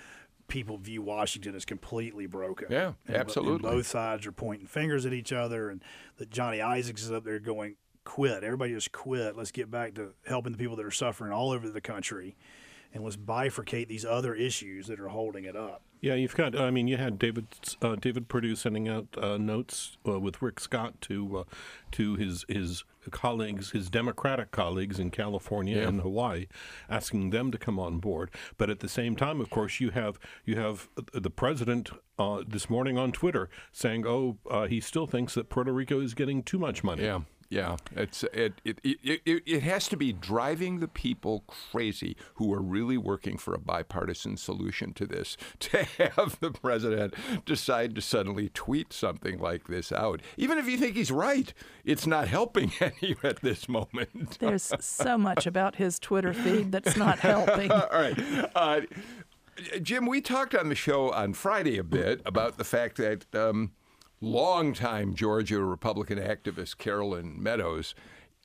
people view Washington as completely broken. Yeah, and, absolutely. And both sides are pointing fingers at each other, and that Johnny Isakson is up there going, "Quit! Everybody just quit. Let's get back to helping the people that are suffering all over the country." And let's bifurcate these other issues that are holding it up. Yeah, you've got. I mean, you had David uh, David Perdue sending out uh, notes uh, with Rick Scott to uh, to his his colleagues, his Democratic colleagues in California Yeah. and Hawaii, asking them to come on board. But at the same time, of course, you have you have the president uh, this morning on Twitter saying, "Oh, uh, he still thinks that Puerto Rico is getting too much money." Yeah. Yeah, it's it it, it it it has to be driving the people crazy who are really working for a bipartisan solution to this *laughs* to have the president decide to suddenly tweet something like this out. Even if you think he's right, it's not helping *laughs* any at this moment. There's so *laughs* much about his Twitter feed that's not helping. All right. Uh, Jim, we talked on the show on Friday a bit about the fact that um, longtime Georgia Republican activist Carolyn Meadows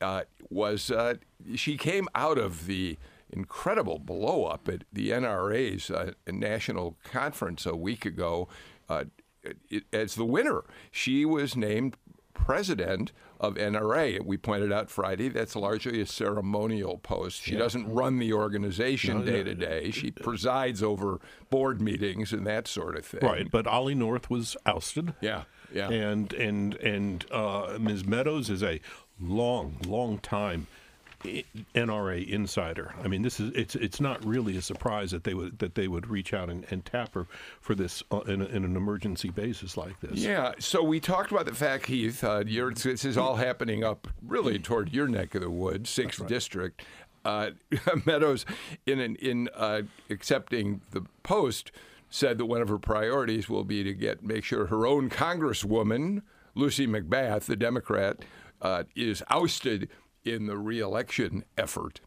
uh, was, uh, she came out of the incredible blowup at the NRA's uh, national conference a week ago uh, it, as the winner. She was named president of NRA. We pointed out Friday that's largely a ceremonial post. She doesn't run the organization day to day. She presides over board meetings and that sort of thing. Right, but Ollie North was ousted. Yeah, yeah. And and and uh, Ms. Meadows is a long, long time NRA insider. I mean, this is it's it's not really a surprise that they would that they would reach out and, and tap her for this uh, in, a, in, an emergency basis like this. Yeah. So we talked about the fact, Heath. Uh, this is all happening up really toward your neck of the woods, sixth right. district. Uh, *laughs* Meadows, in an, in uh, accepting the post, said that one of her priorities will be to get make sure her own congresswoman Lucy McBath, the Democrat, uh, is ousted in the reelection effort.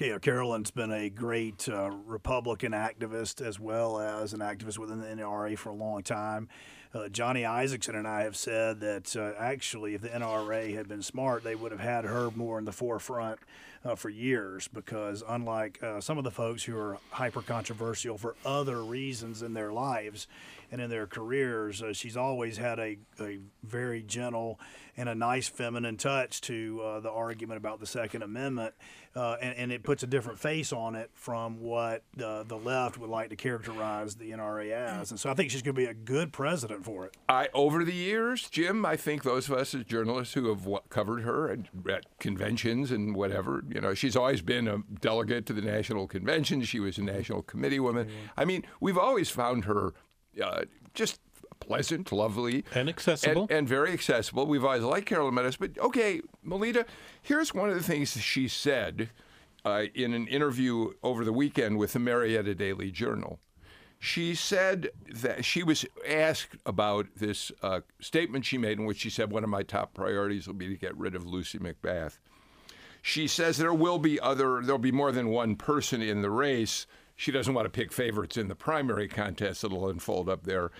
Okay, Carolyn's been a great uh, Republican activist as well as an activist within the NRA for a long time. Uh, Johnny Isakson and I have said that uh, actually, if the NRA had been smart, they would have had her more in the forefront uh, for years because, unlike uh, some of the folks who are hyper controversial for other reasons in their lives and in their careers, uh, she's always had a, a very gentle and a nice feminine touch to uh, the argument about the Second Amendment, uh, and, and, it puts a different face on it from what the left would like to characterize the NRA as. And so I think she's going to be a good president for it. I, over the years, Jim, I think those of us as journalists who have covered her at, at conventions and whatever, you know, she's always been a delegate to the national convention. She was a national committee woman. Mm-hmm. I mean, we've always found her uh, just pleasant, lovely, and accessible, and, and, very accessible. We've always liked Carolyn Meadows, but okay, Melita, here's one of the things she said uh, in an interview over the weekend with the Marietta Daily Journal. She said that she was asked about this uh, statement she made in which she said one of my top priorities will be to get rid of Lucy McBath. She says there will be other, there'll be more than one person in the race. She doesn't want to pick favorites in the primary contest that'll unfold up there.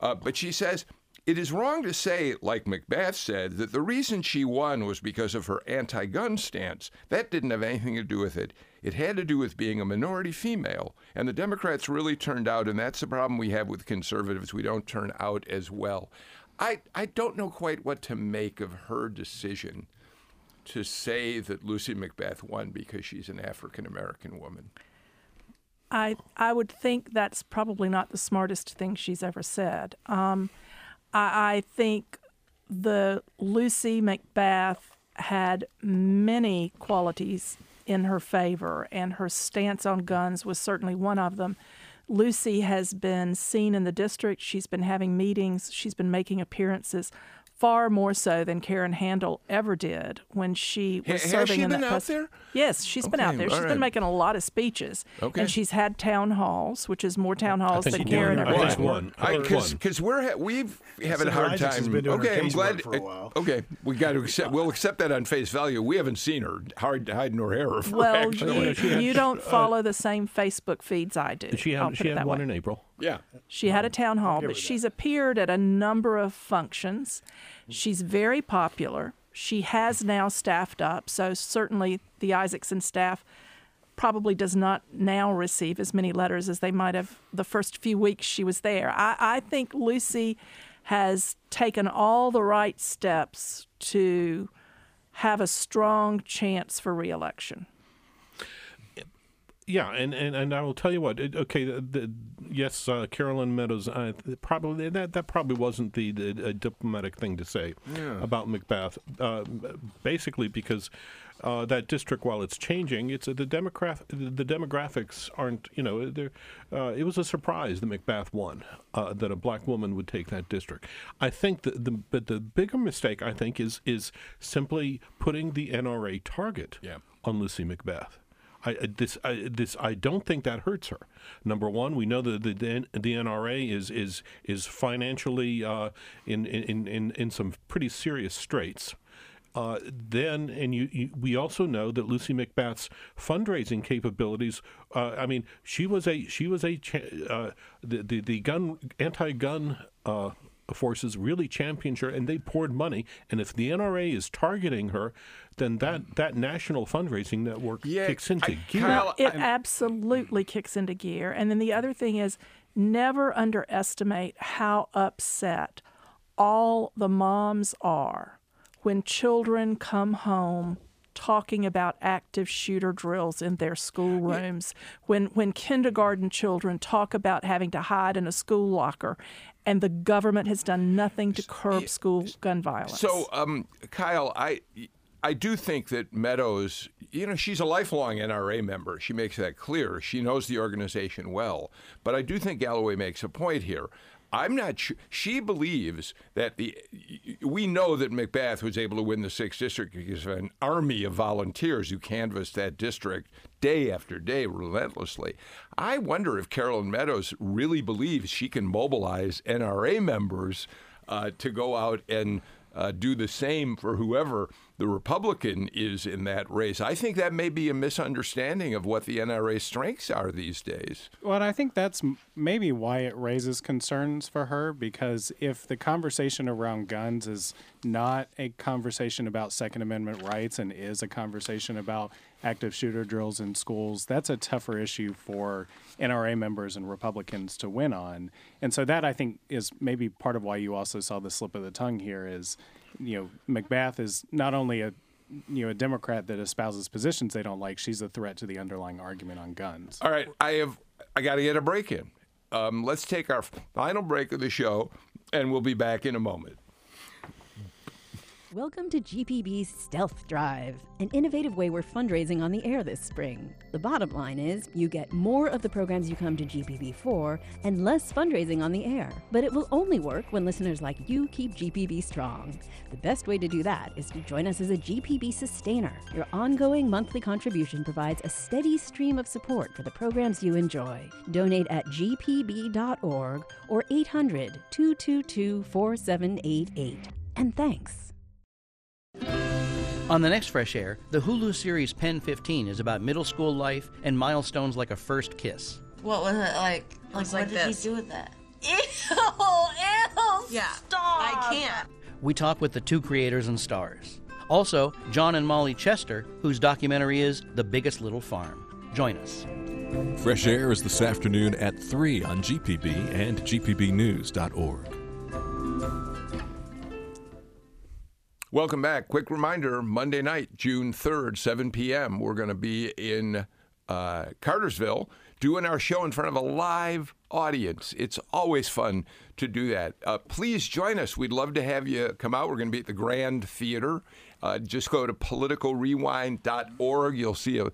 Uh, but she says it is wrong to say, like McBath said, that the reason she won was because of her anti gun stance. That didn't have anything to do with it. It had to do with being a minority female. And the Democrats really turned out, and that's the problem we have with conservatives. We don't turn out as well. I, I don't know quite what to make of her decision to say that Lucy McBath won because she's an African American woman. I I would think that's probably not the smartest thing she's ever said. Um, I, I think the Lucy McBath had many qualities in her favor, and her stance on guns was certainly one of them. Lucy has been seen in the district. She's been having meetings. She's been making appearances far more so than Karen Handel ever did when she was serving she in that post. There? Yes, she's okay, been out there. She's right. been making a lot of speeches, okay. and she's had town halls, which is more town halls than Karen ever had. One, because we're ha- we've having a hard time. okay, I'm glad. okay, we got to *laughs* accept. We'll accept that on face value. We haven't seen her hard hide nor her hair. Well, you, you, don't follow uh, the same Facebook feeds I do. She had, she had one way. in April. Yeah. She had a town hall, but she's appeared at a number of functions. She's very popular. She has now staffed up, so certainly the Isakson staff probably does not now receive as many letters as they might have the first few weeks she was there. I, I think Lucy has taken all the right steps to have a strong chance for reelection. Yeah, and, and, and I will tell you what. Okay, the, the, yes, uh, Carolyn Meadows. Uh, probably that that probably wasn't the, the diplomatic thing to say yeah. about McBath. Uh, basically, because uh, that district, while it's changing, it's the demograph the demographics aren't. You know, uh, it was a surprise that McBath won. Uh, that a black woman would take that district. I think the the but the bigger mistake I think is is simply putting the NRA target yeah. on Lucy McBath. I, this I, this I don't think that hurts her. Number one, we know that the the, NRA is is is financially uh, in, in in in some pretty serious straits. Uh, then, and you, you, we also know that Lucy McBath's fundraising capabilities. Uh, I mean, she was a she was a uh, the, the the gun anti-gun uh, forces really championed her, and they poured money. And if the NRA is targeting her, then that, that national fundraising network yeah, kicks into I, gear. Kyle, it absolutely kicks into gear. And then the other thing is never underestimate how upset all the moms are when children come home talking about active shooter drills in their schoolrooms, when when kindergarten children talk about having to hide in a school locker, and the government has done nothing to curb school gun violence. So, um, Kyle, I I do think that Meadows, you know, she's a lifelong NRA member. She makes that clear. She knows the organization well. But I do think Galloway makes a point here. I'm not sure. She believes that the. We know that McBath was able to win the sixth district because of an army of volunteers who canvassed that district day after day relentlessly. I wonder if Carolyn Meadows really believes she can mobilize NRA members uh, to go out and uh, do the same for whoever the Republican is in that race. I think that may be a misunderstanding of what the NRA strengths are these days. Well, I think that's maybe why it raises concerns for her because if the conversation around guns is not a conversation about Second Amendment rights and is a conversation about active shooter drills in schools, that's a tougher issue for NRA members and Republicans to win on. And so that I think is maybe part of why you also saw the slip of the tongue here is, you know, McBath is not only a you know a Democrat that espouses positions they don't like, she's a threat to the underlying argument on guns. All right, I have I got to get a break in. Um, let's take our final break of the show, and we'll be back in a moment. Welcome to GPB's Stealth Drive, an innovative way we're fundraising on the air this spring. The bottom line is you get more of the programs you come to GPB for and less fundraising on the air. But it will only work when listeners like you keep GPB strong. The best way to do that is to join us as a GPB sustainer. Your ongoing monthly contribution provides a steady stream of support for the programs you enjoy. Donate at gpb.org or 800 222 4788. And thanks. On the next Fresh Air, the Hulu series Pen 15 is about middle school life and milestones like a first kiss. What was it like? Like, was what like did this. he do with that? Ew! Ew! Yeah. Stop! I can't. We talk with the two creators and stars. Also, John and Molly Chester, whose documentary is The Biggest Little Farm. Join us. Fresh Air is this afternoon at 3 on GPB and GPBnews.org. Welcome back. Quick reminder Monday night, June 3rd, 7 p.m., we're going to be in uh, Cartersville doing our show in front of a live audience. It's always fun to do that. Uh, please join us. We'd love to have you come out. We're going to be at the Grand Theater. Uh, just go to politicalrewind.org. You'll see a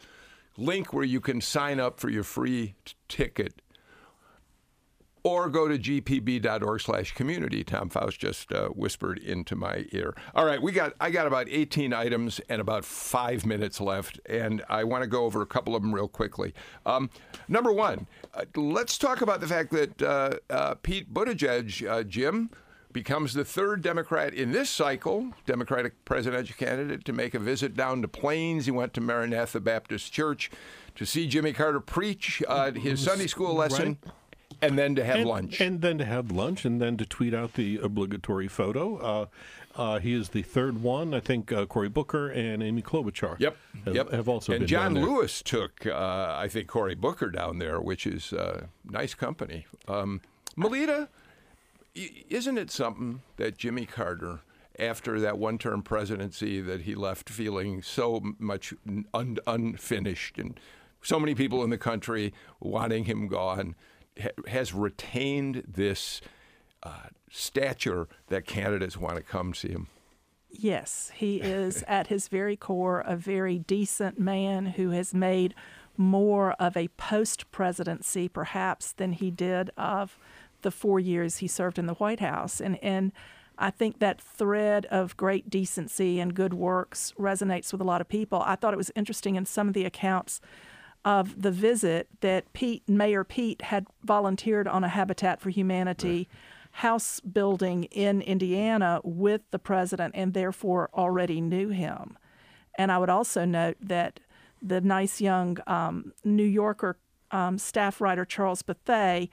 link where you can sign up for your free t- ticket or go to gpb.org slash community. Tom Faust just uh, whispered into my ear. All right, we got I got about 18 items and about five minutes left, and I want to go over a couple of them real quickly. Um, number one, uh, let's talk about the fact that uh, uh, Pete Buttigieg, uh, Jim, becomes the third Democrat in this cycle, Democratic presidential candidate, to make a visit down to Plains. He went to Maranatha Baptist Church to see Jimmy Carter preach uh, his Sunday school lesson. Right. And then to have and, lunch. And then to have lunch, and then to tweet out the obligatory photo. Uh, uh, he is the third one. I think uh, Cory Booker and Amy Klobuchar. Yep. Have, yep. have also and John. Lewis took, uh, I think, Cory Booker down there, which is uh, nice company. Um, Melita, isn't it something that Jimmy Carter, after that one-term presidency, that he left feeling so much un- unfinished, and so many people in the country wanting him gone, ha- has retained this uh, stature that candidates want to come see him. Yes, he is *laughs* at his very core a very decent man who has made more of a post presidency, perhaps, than he did of the four years he served in the White House. And, and I think that thread of great decency and good works resonates with a lot of people. I thought it was interesting in some of the accounts of the visit that Pete, Mayor Pete, had volunteered on a Habitat for Humanity house building in Indiana with the president and therefore already knew him. And I would also note that the nice young um, New Yorker um, staff writer Charles Bethea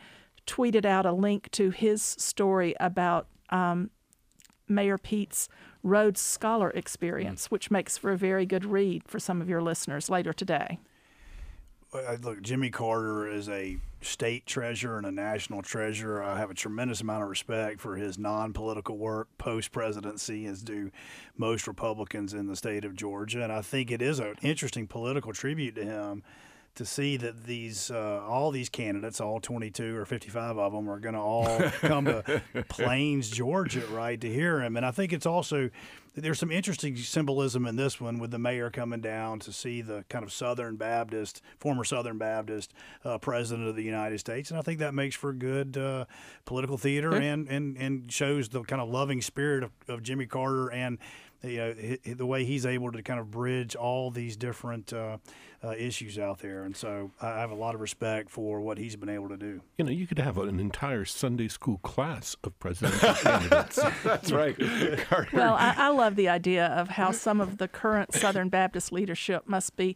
tweeted out a link to his story about um, Mayor Pete's Rhodes Scholar experience, which makes for a very good read for some of your listeners later today. Uh, look, Jimmy Carter is a state treasure and a national treasure. I have a tremendous amount of respect for his non-political work post presidency, as do most Republicans in the state of Georgia. And I think it is an interesting political tribute to him to see that these uh, all these candidates, all 22 or 55 of them, are going to all *laughs* come to Plains, Georgia, right, to hear him. And I think it's also there's some interesting symbolism in this one with the mayor coming down to see the kind of Southern Baptist, former Southern Baptist uh, president of the United States, and I think that makes for good uh, political theater and, and and shows the kind of loving spirit of, of Jimmy Carter and you know the way he's able to kind of bridge all these different uh, uh, issues out there, and so I have a lot of respect for what he's been able to do. You know, you could have an entire Sunday school class of presidential *laughs* candidates. That's right. well, I, I love the idea of how some of the current Southern Baptist leadership must be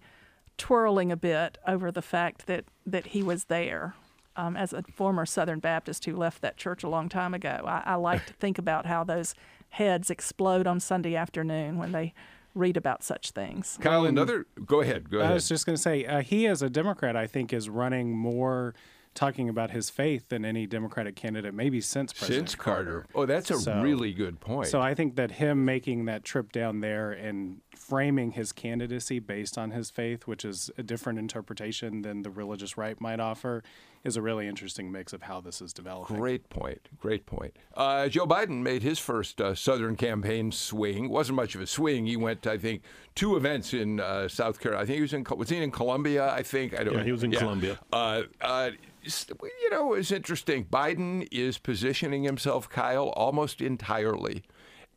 twirling a bit over the fact that that he was there. Um, as a former Southern Baptist who left that church a long time ago, I, I like to think about how those heads explode on Sunday afternoon when they read about such things. Kyle, another. Go ahead. Go ahead. I was just going to say, uh, he as a Democrat, I think, is running more talking about his faith than any Democratic candidate, maybe since President since Carter. Oh, that's a So- really good point. So I think that him making that trip down there and framing his candidacy based on his faith, which is a different interpretation than the religious right might offer, is a really interesting mix of how this is developing. Great point. Great point. Uh, Joe Biden made his first uh, Southern campaign swing. wasn't much of a swing. He went, I think, two events in uh, South Carolina. I think he was in. Was he in Columbia? I think. I don't. Yeah, he was in Columbia. Uh, uh, you know, it's interesting. Biden is positioning himself, Kyle, almost entirely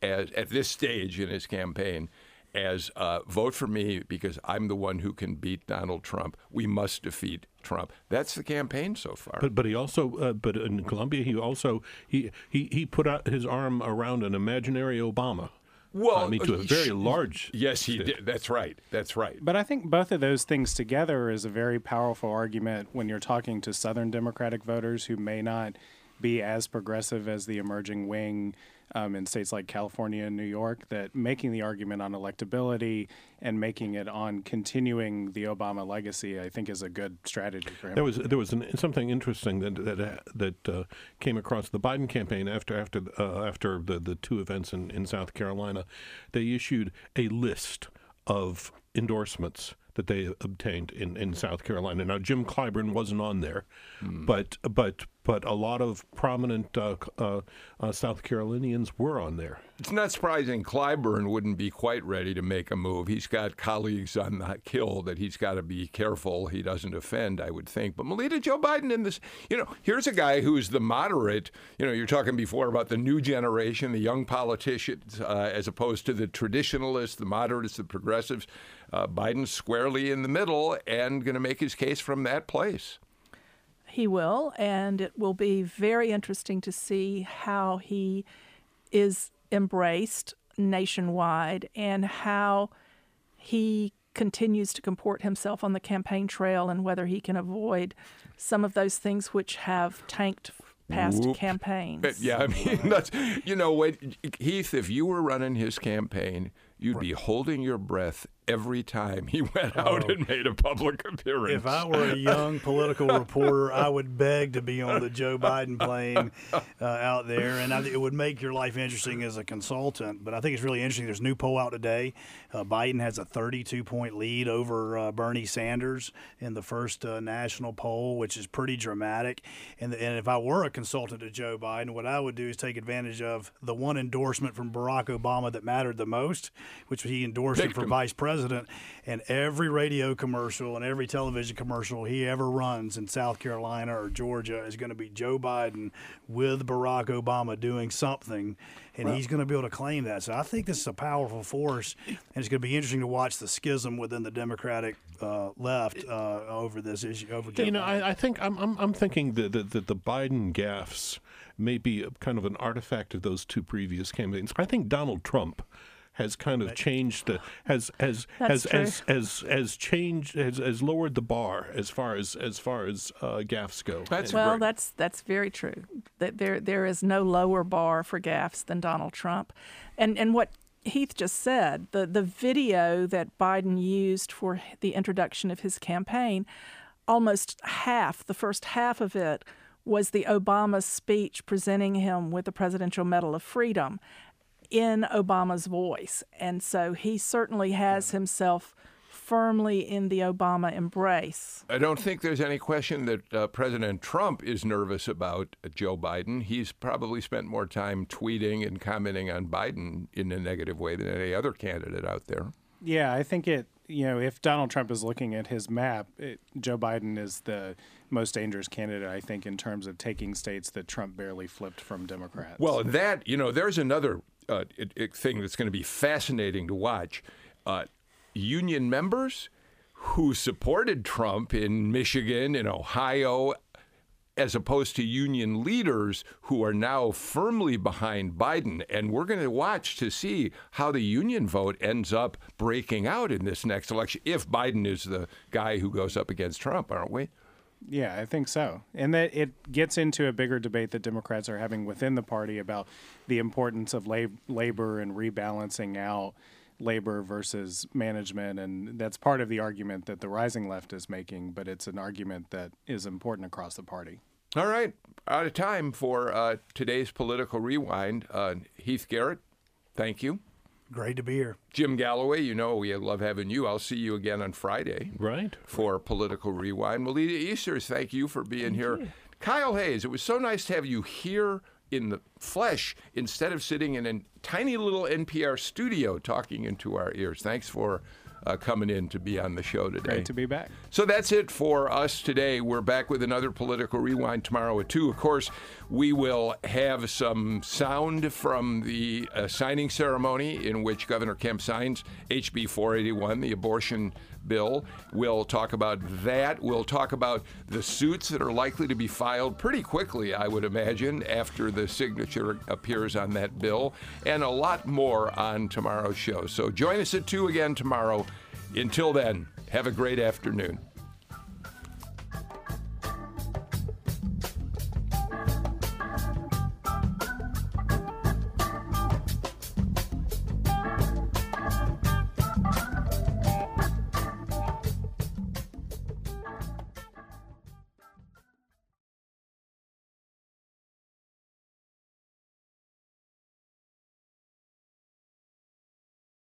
as at this stage in his campaign as uh, vote for me because I'm the one who can beat Donald Trump. We must defeat Trump. That's the campaign so far. But but he also uh, but in Columbia he also he, he he put out his arm around an imaginary Obama. Well, I mean to a very large. Yes, he did. That's right. That's right. But I think both of those things together is a very powerful argument when you're talking to Southern Democratic voters who may not be as progressive as the emerging wing um, in states like California and New York. That making the argument on electability and making it on continuing the Obama legacy, I think, is a good strategy for him. There was there was an, something interesting that that uh, that uh, came across the Biden campaign after after uh, after the the two events in, in South Carolina. They issued a list of endorsements that they obtained in, in South Carolina. Now Jim Clyburn wasn't on there, but but but a lot of prominent uh, uh, uh, South Carolinians were on there. It's not surprising Clyburn wouldn't be quite ready to make a move. He's got colleagues on the Hill that he's got to be careful he doesn't offend, I would think. But Melita, Joe Biden in this, you know, here's a guy who's the moderate. You know, you're talking before about the new generation, the young politicians, uh, as opposed to the traditionalists, the moderates, the progressives. Uh, Biden's squarely in the middle and going to make his case from that place. He will, and it will be very interesting to see how he is embraced nationwide and how he continues to comport himself on the campaign trail and whether he can avoid some of those things which have tanked past Whoop. campaigns. Yeah, I mean, *laughs* that's, you know, what, Heath, if you were running his campaign, you'd be holding your breath every time he *laughs* went out Oh. and made a public appearance. If I were a young *laughs* political reporter, I would beg to be on the Joe Biden plane uh, out there, and I it would make your life interesting as a consultant. But I think it's really interesting. There's a new poll out today. Uh, Biden has a 32 point lead over uh, Bernie Sanders in the first uh, national poll, which is pretty dramatic. And, and if I were a consultant to Joe Biden, what I would do is take advantage of the one endorsement from Barack Obama that mattered the most, which he endorsed him for Victim. vice president. And every radio commercial and every television commercial he ever runs in South Carolina or Georgia is going to be Joe Biden with Barack Obama doing something. And he's going to be able to claim that. So I think this is a powerful force. And it's going to be interesting to watch the schism within the Democratic uh, left uh, over this issue. Over You know, I, I think I'm, I'm I'm thinking that the, the, the Biden gaffes may be kind of an artifact of those two previous campaigns. I think Donald Trump has kind of changed the has has *sighs* has That's true. as as as changed has, has lowered the bar as far as as far as uh, gaffes go. well, that's that's very true. That there there is no lower bar for gaffes than Donald Trump, and and what Heath just said, the the video that Biden used for the introduction of his campaign. almost half, the first half of it, was the Obama speech presenting him with the Presidential Medal of Freedom in Obama's voice. And so he certainly has himself firmly in the Obama embrace. I don't think there's any question that uh, President Trump is nervous about Joe Biden. He's probably spent more time tweeting and commenting on Biden in a negative way than any other candidate out there. Yeah, I think it, you know, if Donald Trump is looking at his map, it, Joe Biden is the most dangerous candidate, I think, in terms of taking states that Trump barely flipped from Democrats. Well, that, you know, there's another uh, it, it thing that's going to be fascinating to watch. Uh, union members who supported Trump in Michigan, in Ohio, as opposed to union leaders who are now firmly behind Biden. And we're going to watch to see how the union vote ends up breaking out in this next election if Biden is the guy who goes up against Trump, aren't we? Yeah, I think so. And that it gets into a bigger debate that Democrats are having within the party about the importance of lab- labor and rebalancing out labor versus management. And that's part of the argument that the rising left is making, but it's an argument that is important across the party. All right. Out of time for uh, today's political rewind. Uh, Heath Garrett, thank you. Great to be here. Jim Galloway, you know we love having you. I'll see you again on Friday. Right. For Political Rewind. Melita Easters, thank you for being thank here. You. Kyle Hayes, it was so nice to have you here in the flesh instead of sitting in a tiny little NPR studio talking into our ears. Thanks for uh, coming in to be on the show today. Great to be back. So that's it for us today. We're back with another political rewind tomorrow at 2. Of course, we will have some sound from the uh, signing ceremony in which Governor Kemp signs HB 481, the abortion bill. We'll talk about that. We'll talk about the suits that are likely to be filed pretty quickly, I would imagine, after the signature appears on that bill, and a lot more on tomorrow's show. So join us at 2 again tomorrow. Until then, have a great afternoon.